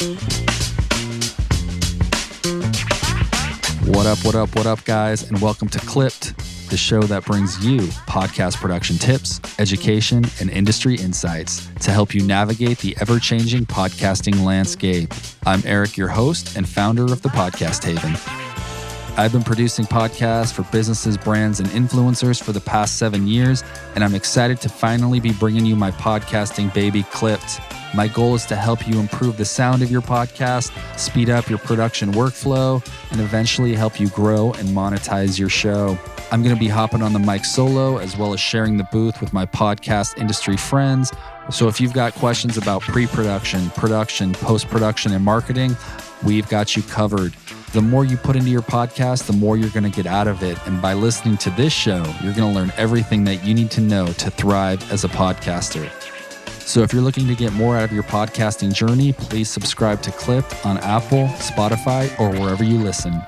What up, what up, what up, guys, and welcome to Clipped, the show that brings you podcast production tips, education, and industry insights to help you navigate the ever changing podcasting landscape. I'm Eric, your host and founder of the Podcast Haven. I've been producing podcasts for businesses, brands, and influencers for the past seven years, and I'm excited to finally be bringing you my podcasting baby clipped. My goal is to help you improve the sound of your podcast, speed up your production workflow, and eventually help you grow and monetize your show. I'm going to be hopping on the mic solo as well as sharing the booth with my podcast industry friends. So if you've got questions about pre production, production, post production, and marketing, we've got you covered. The more you put into your podcast, the more you're going to get out of it. And by listening to this show, you're going to learn everything that you need to know to thrive as a podcaster. So if you're looking to get more out of your podcasting journey, please subscribe to Clipped on Apple, Spotify, or wherever you listen.